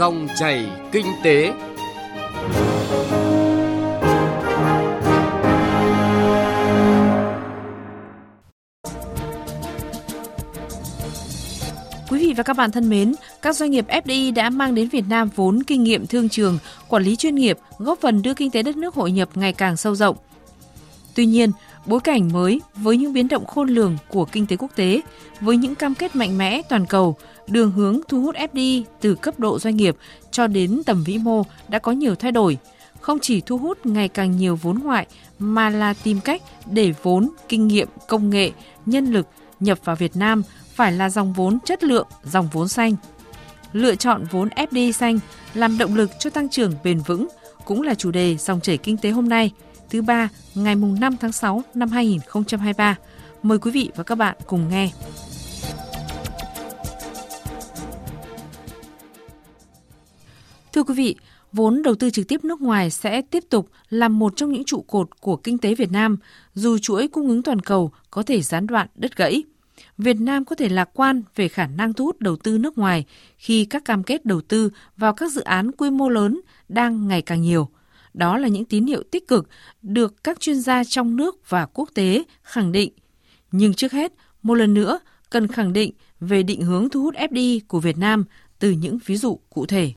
Dòng chảy kinh tế. Quý vị và các bạn thân mến, các doanh nghiệp FDI đã mang đến Việt Nam vốn kinh nghiệm thương trường, quản lý chuyên nghiệp, góp phần đưa kinh tế đất nước hội nhập ngày càng sâu rộng. Tuy nhiên, bối cảnh mới với những biến động khôn lường của kinh tế quốc tế, với những cam kết mạnh mẽ toàn cầu, đường hướng thu hút FDI từ cấp độ doanh nghiệp cho đến tầm vĩ mô đã có nhiều thay đổi. Không chỉ thu hút ngày càng nhiều vốn ngoại mà là tìm cách để vốn, kinh nghiệm, công nghệ, nhân lực nhập vào Việt Nam phải là dòng vốn chất lượng, dòng vốn xanh. Lựa chọn vốn FDI xanh làm động lực cho tăng trưởng bền vững cũng là chủ đề dòng chảy kinh tế hôm nay – thứ ba ngày mùng 5 tháng 6 năm 2023. Mời quý vị và các bạn cùng nghe. Thưa quý vị, vốn đầu tư trực tiếp nước ngoài sẽ tiếp tục là một trong những trụ cột của kinh tế Việt Nam, dù chuỗi cung ứng toàn cầu có thể gián đoạn đứt gãy. Việt Nam có thể lạc quan về khả năng thu hút đầu tư nước ngoài khi các cam kết đầu tư vào các dự án quy mô lớn đang ngày càng nhiều – đó là những tín hiệu tích cực được các chuyên gia trong nước và quốc tế khẳng định. Nhưng trước hết, một lần nữa, cần khẳng định về định hướng thu hút FDI của Việt Nam từ những ví dụ cụ thể.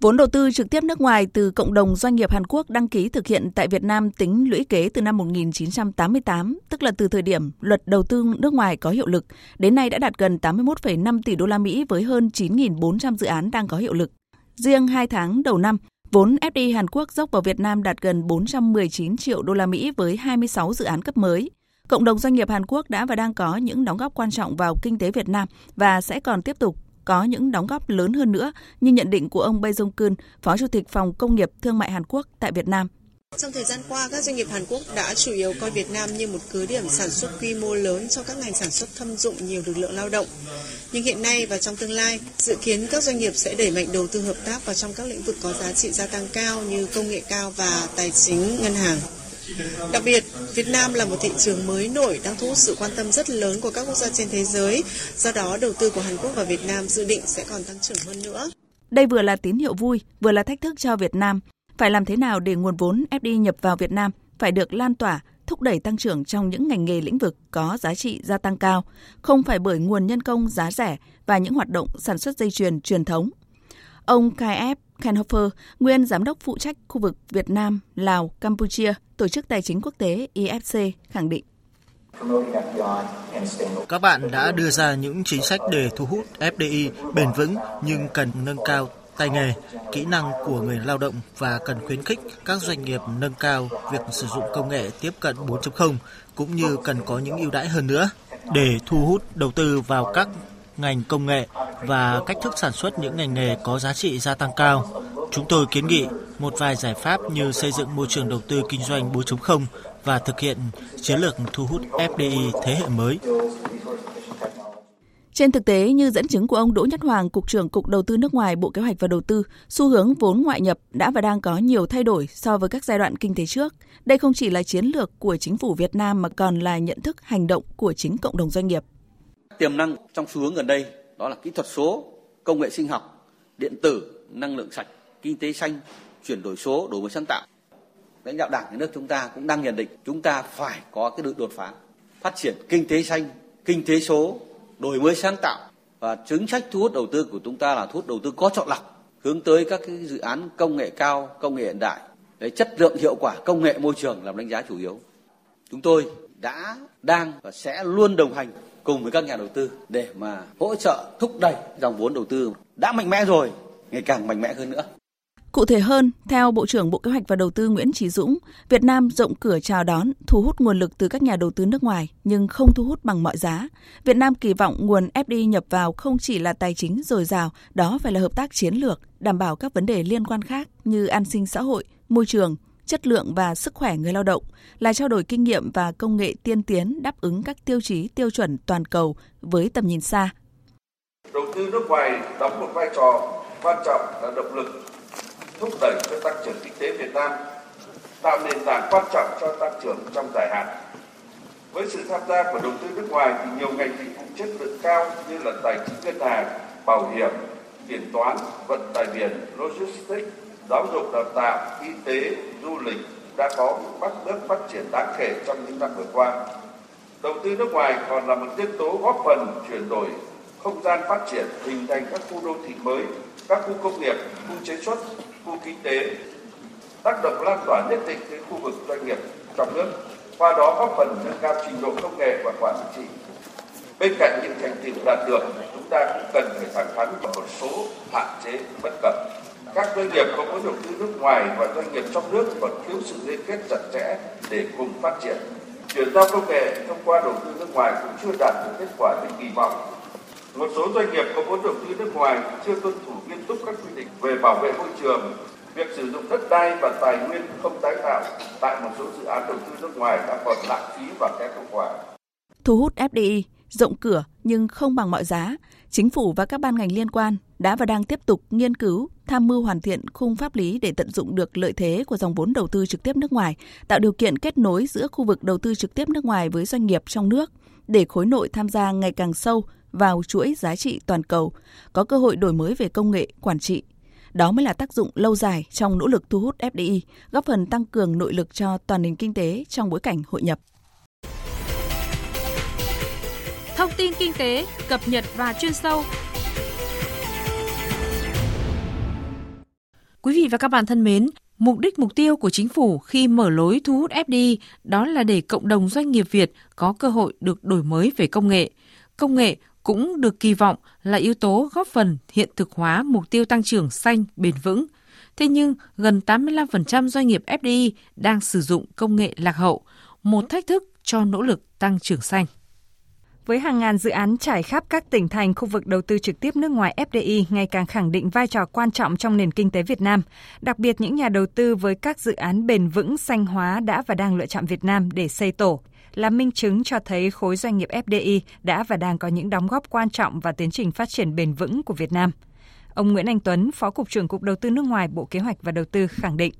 Vốn đầu tư trực tiếp nước ngoài từ cộng đồng doanh nghiệp Hàn Quốc đăng ký thực hiện tại Việt Nam tính lũy kế từ năm 1988, tức là từ thời điểm luật đầu tư nước ngoài có hiệu lực, đến nay đã đạt gần 81,5 tỷ đô la Mỹ với hơn 9.400 dự án đang có hiệu lực. Riêng 2 tháng đầu năm, Vốn FDI Hàn Quốc dốc vào Việt Nam đạt gần 419 triệu đô la Mỹ với 26 dự án cấp mới. Cộng đồng doanh nghiệp Hàn Quốc đã và đang có những đóng góp quan trọng vào kinh tế Việt Nam và sẽ còn tiếp tục có những đóng góp lớn hơn nữa, như nhận định của ông Bae Jong Kun, Phó Chủ tịch Phòng Công nghiệp Thương mại Hàn Quốc tại Việt Nam. Trong thời gian qua, các doanh nghiệp Hàn Quốc đã chủ yếu coi Việt Nam như một cứ điểm sản xuất quy mô lớn cho các ngành sản xuất thâm dụng nhiều lực lượng lao động. Nhưng hiện nay và trong tương lai, dự kiến các doanh nghiệp sẽ đẩy mạnh đầu tư hợp tác vào trong các lĩnh vực có giá trị gia tăng cao như công nghệ cao và tài chính ngân hàng. Đặc biệt, Việt Nam là một thị trường mới nổi đang thu hút sự quan tâm rất lớn của các quốc gia trên thế giới. Do đó, đầu tư của Hàn Quốc và Việt Nam dự định sẽ còn tăng trưởng hơn nữa. Đây vừa là tín hiệu vui, vừa là thách thức cho Việt Nam phải làm thế nào để nguồn vốn FDI nhập vào Việt Nam phải được lan tỏa, thúc đẩy tăng trưởng trong những ngành nghề lĩnh vực có giá trị gia tăng cao, không phải bởi nguồn nhân công giá rẻ và những hoạt động sản xuất dây chuyền truyền thống. Ông Kai F. Kenhofer, nguyên giám đốc phụ trách khu vực Việt Nam, Lào, Campuchia, Tổ chức Tài chính Quốc tế IFC khẳng định. Các bạn đã đưa ra những chính sách để thu hút FDI bền vững nhưng cần nâng cao tay nghề, kỹ năng của người lao động và cần khuyến khích các doanh nghiệp nâng cao việc sử dụng công nghệ tiếp cận 4.0 cũng như cần có những ưu đãi hơn nữa để thu hút đầu tư vào các ngành công nghệ và cách thức sản xuất những ngành nghề có giá trị gia tăng cao. Chúng tôi kiến nghị một vài giải pháp như xây dựng môi trường đầu tư kinh doanh 4.0 và thực hiện chiến lược thu hút FDI thế hệ mới. Trên thực tế, như dẫn chứng của ông Đỗ Nhất Hoàng, Cục trưởng Cục Đầu tư nước ngoài Bộ Kế hoạch và Đầu tư, xu hướng vốn ngoại nhập đã và đang có nhiều thay đổi so với các giai đoạn kinh tế trước. Đây không chỉ là chiến lược của chính phủ Việt Nam mà còn là nhận thức hành động của chính cộng đồng doanh nghiệp. Tiềm năng trong xu hướng gần đây đó là kỹ thuật số, công nghệ sinh học, điện tử, năng lượng sạch, kinh tế xanh, chuyển đổi số, đổi mới sáng tạo. Lãnh đạo Đảng nhà nước chúng ta cũng đang nhận định chúng ta phải có cái đột phá, phát triển kinh tế xanh, kinh tế số, đổi mới sáng tạo. Và chính sách thu hút đầu tư của chúng ta là thu hút đầu tư có chọn lọc, hướng tới các cái dự án công nghệ cao, công nghệ hiện đại. Để chất lượng hiệu quả công nghệ môi trường làm đánh giá chủ yếu. Chúng tôi đã, đang và sẽ luôn đồng hành cùng với các nhà đầu tư để mà hỗ trợ thúc đẩy dòng vốn đầu tư đã mạnh mẽ rồi, ngày càng mạnh mẽ hơn nữa. Cụ thể hơn, theo Bộ trưởng Bộ Kế hoạch và Đầu tư Nguyễn Trí Dũng, Việt Nam rộng cửa chào đón, thu hút nguồn lực từ các nhà đầu tư nước ngoài nhưng không thu hút bằng mọi giá. Việt Nam kỳ vọng nguồn FDI nhập vào không chỉ là tài chính dồi dào, đó phải là hợp tác chiến lược, đảm bảo các vấn đề liên quan khác như an sinh xã hội, môi trường, chất lượng và sức khỏe người lao động, là trao đổi kinh nghiệm và công nghệ tiên tiến đáp ứng các tiêu chí tiêu chuẩn toàn cầu với tầm nhìn xa. Đầu tư nước ngoài đóng một vai trò quan trọng là động lực thúc đẩy cho tăng trưởng kinh tế Việt Nam, tạo nền tảng quan trọng cho tăng trưởng trong dài hạn. Với sự tham gia của đầu tư nước ngoài thì nhiều ngành dịch vụ chất lượng cao như là tài chính ngân hàng, bảo hiểm, kiểm toán, vận tải biển, logistics, giáo dục đào tạo, y tế, du lịch đã có bắt bước phát triển đáng kể trong những năm vừa qua. Đầu tư nước ngoài còn là một nhân tố góp phần chuyển đổi không gian phát triển, hình thành các khu đô thị mới, các khu công nghiệp, khu chế xuất, khu kinh tế, tác động lan tỏa nhất định đến khu vực doanh nghiệp trong nước, qua đó góp phần nâng cao trình độ công nghệ và quản trị. Bên cạnh những thành tựu đạt được, chúng ta cũng cần phải thẳng thắn vào một số hạn chế bất cập. Các doanh nghiệp có vốn đầu tư nước ngoài và doanh nghiệp trong nước còn thiếu sự liên kết chặt chẽ để cùng phát triển. Chuyển giao công nghệ thông qua đầu tư nước ngoài cũng chưa đạt được kết quả như kỳ vọng. Một số doanh nghiệp có vốn đầu tư nước ngoài chưa tuân thủ nghiêm túc các quy định về bảo vệ môi trường, việc sử dụng đất đai và tài nguyên không tái tạo tại một số dự án đầu tư nước ngoài đã còn lãng phí và kém hiệu quả. Thu hút FDI rộng cửa nhưng không bằng mọi giá, chính phủ và các ban ngành liên quan đã và đang tiếp tục nghiên cứu, tham mưu hoàn thiện khung pháp lý để tận dụng được lợi thế của dòng vốn đầu tư trực tiếp nước ngoài, tạo điều kiện kết nối giữa khu vực đầu tư trực tiếp nước ngoài với doanh nghiệp trong nước để khối nội tham gia ngày càng sâu vào chuỗi giá trị toàn cầu, có cơ hội đổi mới về công nghệ, quản trị. Đó mới là tác dụng lâu dài trong nỗ lực thu hút FDI, góp phần tăng cường nội lực cho toàn nền kinh tế trong bối cảnh hội nhập. Thông tin kinh tế, cập nhật và chuyên sâu. Quý vị và các bạn thân mến, Mục đích mục tiêu của chính phủ khi mở lối thu hút FDI đó là để cộng đồng doanh nghiệp Việt có cơ hội được đổi mới về công nghệ. Công nghệ cũng được kỳ vọng là yếu tố góp phần hiện thực hóa mục tiêu tăng trưởng xanh bền vững. Thế nhưng, gần 85% doanh nghiệp FDI đang sử dụng công nghệ lạc hậu, một thách thức cho nỗ lực tăng trưởng xanh. Với hàng ngàn dự án trải khắp các tỉnh thành khu vực đầu tư trực tiếp nước ngoài FDI ngày càng khẳng định vai trò quan trọng trong nền kinh tế Việt Nam, đặc biệt những nhà đầu tư với các dự án bền vững xanh hóa đã và đang lựa chọn Việt Nam để xây tổ là minh chứng cho thấy khối doanh nghiệp FDI đã và đang có những đóng góp quan trọng vào tiến trình phát triển bền vững của Việt Nam. Ông Nguyễn Anh Tuấn, Phó Cục trưởng Cục Đầu tư nước ngoài Bộ Kế hoạch và Đầu tư khẳng định.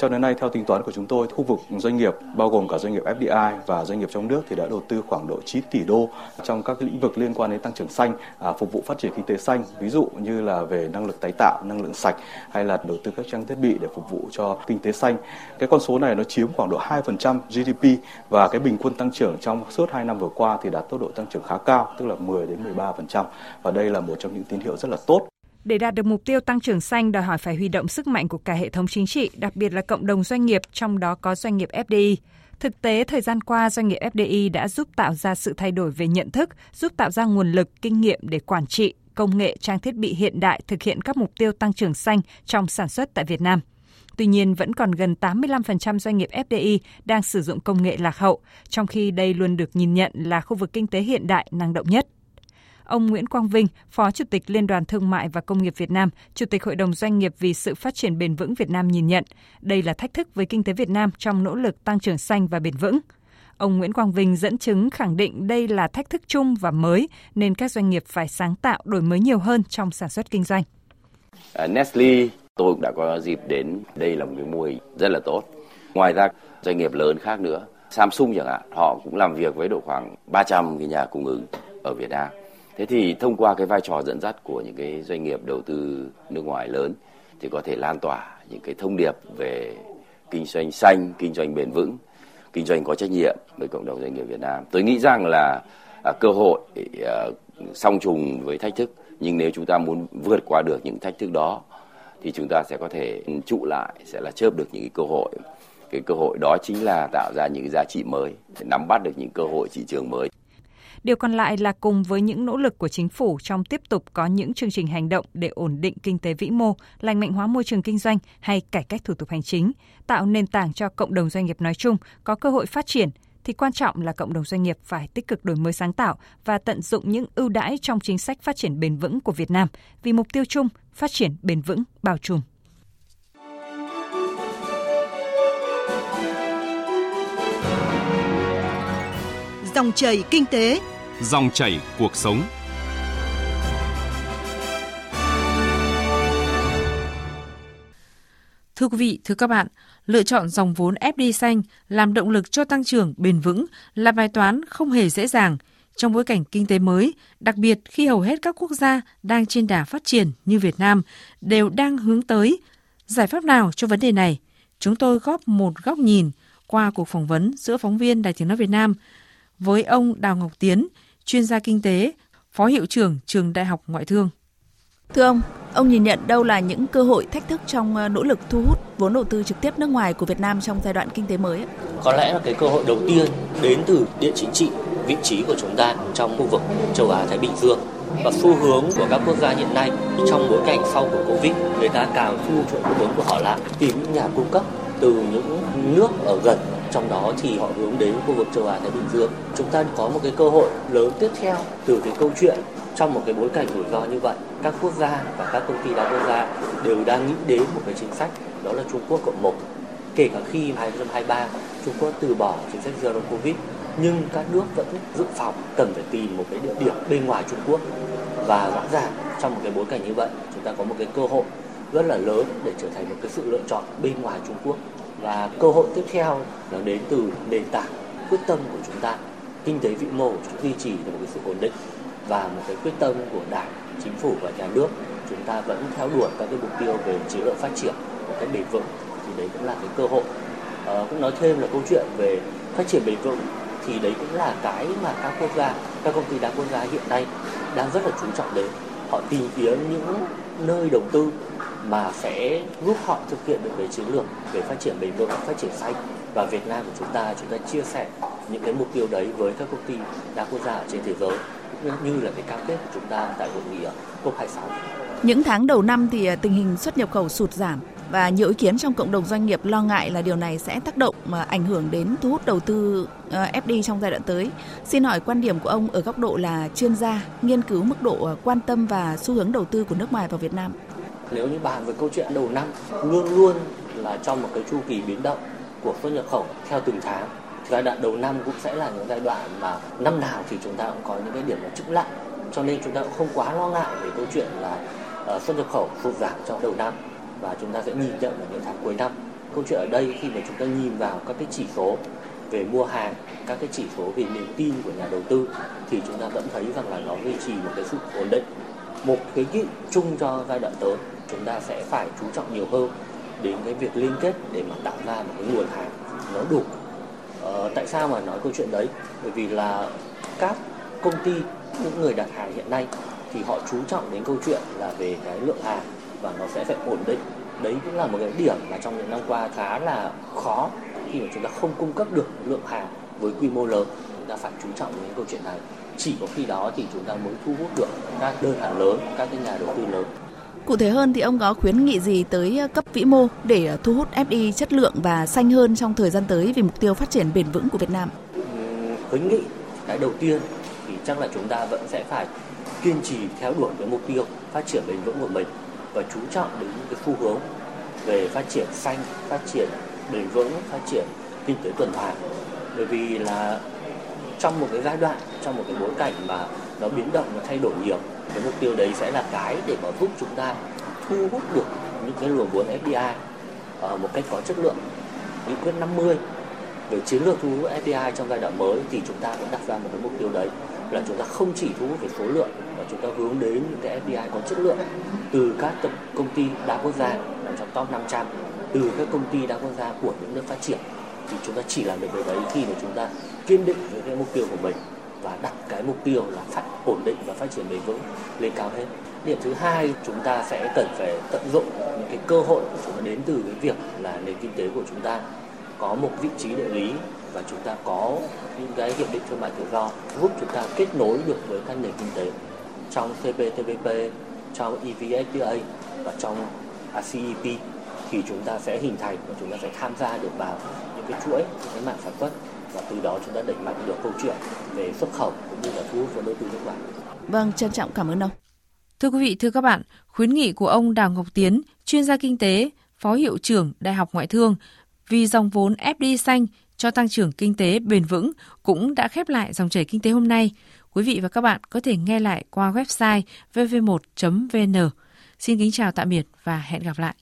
Cho đến nay, theo tính toán của chúng tôi, khu vực doanh nghiệp bao gồm cả doanh nghiệp FDI và doanh nghiệp trong nước thì đã đầu tư khoảng độ 9 tỷ đô trong các lĩnh vực liên quan đến tăng trưởng xanh, à, phục vụ phát triển kinh tế xanh, ví dụ như là về năng lực tái tạo, năng lượng sạch hay là đầu tư các trang thiết bị để phục vụ cho kinh tế xanh. Cái con số này nó chiếm khoảng độ 2% GDP và cái bình quân tăng trưởng trong suốt 2 năm vừa qua thì đạt tốc độ tăng trưởng khá cao, tức là 10 đến 13% và đây là một trong những tín hiệu rất là tốt. Để đạt được mục tiêu tăng trưởng xanh đòi hỏi phải huy động sức mạnh của cả hệ thống chính trị, đặc biệt là cộng đồng doanh nghiệp, trong đó có doanh nghiệp FDI. Thực tế, thời gian qua, doanh nghiệp FDI đã giúp tạo ra sự thay đổi về nhận thức, giúp tạo ra nguồn lực, kinh nghiệm để quản trị, công nghệ, trang thiết bị hiện đại thực hiện các mục tiêu tăng trưởng xanh trong sản xuất tại Việt Nam. Tuy nhiên, vẫn còn gần 85% doanh nghiệp FDI đang sử dụng công nghệ lạc hậu, trong khi đây luôn được nhìn nhận là khu vực kinh tế hiện đại năng động nhất. Ông Nguyễn Quang Vinh, Phó Chủ tịch Liên đoàn Thương mại và Công nghiệp Việt Nam, Chủ tịch Hội đồng Doanh nghiệp vì sự phát triển bền vững Việt Nam nhìn nhận, đây là thách thức với kinh tế Việt Nam trong nỗ lực tăng trưởng xanh và bền vững. Ông Nguyễn Quang Vinh dẫn chứng khẳng định đây là thách thức chung và mới nên các doanh nghiệp phải sáng tạo đổi mới nhiều hơn trong sản xuất kinh doanh. À, Nestle tôi cũng đã có dịp đến đây là một cái mô hình rất là tốt. Ngoài ra doanh nghiệp lớn khác nữa, Samsung chẳng hạn, họ cũng làm việc với độ khoảng 300 cái nhà cung ứng ở Việt Nam. Thế thì thông qua cái vai trò dẫn dắt của những cái doanh nghiệp đầu tư nước ngoài lớn thì có thể lan tỏa những cái thông điệp về kinh doanh xanh, kinh doanh bền vững, kinh doanh có trách nhiệm với cộng đồng doanh nghiệp Việt Nam. Tôi nghĩ rằng là à, cơ hội à, song trùng với thách thức. Nhưng nếu chúng ta muốn vượt qua được những thách thức đó thì chúng ta sẽ có thể trụ lại sẽ là chớp được những cái cơ hội. Cái cơ hội đó chính là tạo ra những giá trị mới nắm bắt được những cơ hội thị trường mới. Điều còn lại là cùng với những nỗ lực của chính phủ trong tiếp tục có những chương trình hành động để ổn định kinh tế vĩ mô, lành mạnh hóa môi trường kinh doanh hay cải cách thủ tục hành chính, tạo nền tảng cho cộng đồng doanh nghiệp nói chung có cơ hội phát triển thì quan trọng là cộng đồng doanh nghiệp phải tích cực đổi mới sáng tạo và tận dụng những ưu đãi trong chính sách phát triển bền vững của Việt Nam vì mục tiêu chung phát triển bền vững bao trùm. Dòng chảy kinh tế, dòng chảy cuộc sống. Thưa quý vị, thưa các bạn, lựa chọn dòng vốn FDI xanh làm động lực cho tăng trưởng bền vững là bài toán không hề dễ dàng. trong bối cảnh kinh tế mới, đặc biệt khi hầu hết các quốc gia đang trên đà phát triển như Việt Nam đều đang hướng tới giải pháp nào cho vấn đề này. Chúng tôi góp một góc nhìn qua cuộc phỏng vấn giữa phóng viên Đài Tiếng nói Việt Nam với ông Đào Ngọc Tiến, chuyên gia kinh tế, phó hiệu trưởng trường Đại học Ngoại thương. Thưa ông, ông nhìn nhận đâu là những cơ hội thách thức trong ờ, nỗ lực thu hút vốn đầu tư trực tiếp nước ngoài của Việt Nam trong giai đoạn kinh tế mới? Có lẽ là cái cơ hội đầu tiên đến từ địa chính trị, vị trí của chúng ta trong khu vực châu Á Thái Bình Dương và xu hướng của các quốc gia hiện nay trong bối cảnh sau của Covid, người ta càng thu chuộng vốn của họ lại tìm những nhà cung cấp từ những nước ở gần trong đó thì họ hướng đến khu vực châu Á Thái Bình Dương. Chúng ta có một cái cơ hội lớn tiếp theo từ cái câu chuyện trong một cái bối cảnh rủi ro như vậy, các quốc gia và các công ty đa quốc gia đều đang nghĩ đến một cái chính sách đó là Trung Quốc cộng một. Kể cả khi 2023 Trung Quốc từ bỏ chính sách Zero Covid, nhưng các nước vẫn dự phòng cần phải tìm một cái địa điểm bên ngoài Trung Quốc và rõ ràng trong một cái bối cảnh như vậy chúng ta có một cái cơ hội rất là lớn để trở thành một cái sự lựa chọn bên ngoài Trung Quốc. Và cơ hội tiếp theo là đến từ nền tảng quyết tâm của chúng ta. Kinh tế vĩ mô chúng duy trì được một cái sự ổn định và một cái quyết tâm của đảng chính phủ và nhà nước. Chúng ta vẫn theo đuổi các cái mục tiêu về chiến lược phát triển một cách bền vững thì đấy cũng là cái cơ hội. À, cũng nói thêm là câu chuyện về phát triển bền vững thì đấy cũng là cái mà các quốc gia các công ty đa quốc gia hiện nay đang rất là chú trọng đến. Họ tìm kiếm những nơi đầu tư mà sẽ giúp họ thực hiện được cái chiến lược về phát triển bền vững, phát triển xanh và Việt Nam của chúng ta chúng ta chia sẻ những cái mục tiêu đấy với các công ty đa quốc gia trên thế giới như là cái cam kết của chúng ta tại hội nghị COP26. Những tháng đầu năm thì à, tình hình xuất nhập khẩu sụt giảm và nhiều ý kiến trong cộng đồng doanh nghiệp lo ngại là điều này sẽ tác động mà ảnh hưởng đến thu hút đầu tư à, FDI trong giai đoạn tới. Xin hỏi quan điểm của ông ở góc độ là chuyên gia nghiên cứu mức độ à, quan tâm và xu hướng đầu tư của nước ngoài vào Việt Nam. Nếu như bàn về câu chuyện đầu năm, luôn luôn là trong một cái chu kỳ biến động của xuất nhập khẩu theo từng tháng. Giai đoạn đầu năm cũng sẽ là những giai đoạn mà năm nào thì chúng ta cũng có những cái điểm là chững lại. Cho nên chúng ta cũng không quá lo ngại về câu chuyện là ờ, xuất nhập khẩu sụt giảm trong đầu năm. Và chúng ta sẽ nhìn nhận ở những tháng cuối năm. Câu chuyện ở đây khi mà chúng ta nhìn vào các cái chỉ số về mua hàng, các cái chỉ số về niềm tin của nhà đầu tư, thì chúng ta vẫn thấy rằng là nó duy trì một cái sự ổn định một cái nghị chung cho giai đoạn tới chúng ta sẽ phải chú trọng nhiều hơn đến cái việc liên kết để mà tạo ra một cái nguồn hàng nó đủ. Ờ, tại sao mà nói câu chuyện đấy? Bởi vì là các công ty những người đặt hàng hiện nay thì họ chú trọng đến câu chuyện là về cái lượng hàng và nó sẽ phải ổn định. Đấy cũng là một cái điểm mà trong những năm qua khá là khó khi mà chúng ta không cung cấp được lượng hàng với quy mô lớn. Chúng ta phải chú trọng đến câu chuyện này chỉ có khi đó thì chúng ta mới thu hút được các đơn hàng lớn các cái nhà đầu tư lớn Cụ thể hơn thì ông có khuyến nghị gì tới cấp vĩ mô để thu hút FDI chất lượng và xanh hơn trong thời gian tới vì mục tiêu phát triển bền vững của Việt Nam? Khuyến nghị cái đầu tiên thì chắc là chúng ta vẫn sẽ phải kiên trì theo đuổi cái mục tiêu phát triển bền vững của mình và chú trọng đến những cái xu hướng về phát triển xanh, phát triển bền vững, phát triển kinh tế tuần hoàn. Bởi vì là trong một cái giai đoạn, trong một cái bối cảnh mà nó biến động, nó thay đổi nhiều, cái mục tiêu đấy sẽ là cái để mà giúp chúng ta thu hút được những cái luồng vốn FDI ở ờ, một cách có chất lượng. Nghị quyết 50 về chiến lược thu hút FDI trong giai đoạn mới thì chúng ta cũng đặt ra một cái mục tiêu đấy là chúng ta không chỉ thu hút về số lượng mà chúng ta hướng đến những cái FDI có chất lượng từ các tập công ty đa quốc gia nằm trong top 500 từ các công ty đa quốc gia của những nước phát triển thì chúng ta chỉ làm được điều đấy khi mà chúng ta kiên định với cái mục tiêu của mình và đặt cái mục tiêu là phát ổn định và phát triển bền vững lên cao hết. Điểm thứ hai chúng ta sẽ cần phải tận dụng những cái cơ hội của chúng ta đến từ cái việc là nền kinh tế của chúng ta có một vị trí địa lý và chúng ta có những cái hiệp định thương mại tự do giúp chúng ta kết nối được với các nền kinh tế trong CPTPP, trong EVFTA và trong RCEP thì chúng ta sẽ hình thành và chúng ta sẽ tham gia được vào cái chuỗi cái mạng sản xuất và từ đó chúng ta đẩy mạnh được câu chuyện về xuất khẩu cũng như là thu hút vốn đầu tư nước ngoài. Vâng, trân trọng cảm ơn ông. Thưa quý vị, thưa các bạn, khuyến nghị của ông Đào Ngọc Tiến, chuyên gia kinh tế, phó hiệu trưởng Đại học Ngoại thương vì dòng vốn FDI xanh cho tăng trưởng kinh tế bền vững cũng đã khép lại dòng chảy kinh tế hôm nay. Quý vị và các bạn có thể nghe lại qua website vv1.vn. Xin kính chào tạm biệt và hẹn gặp lại.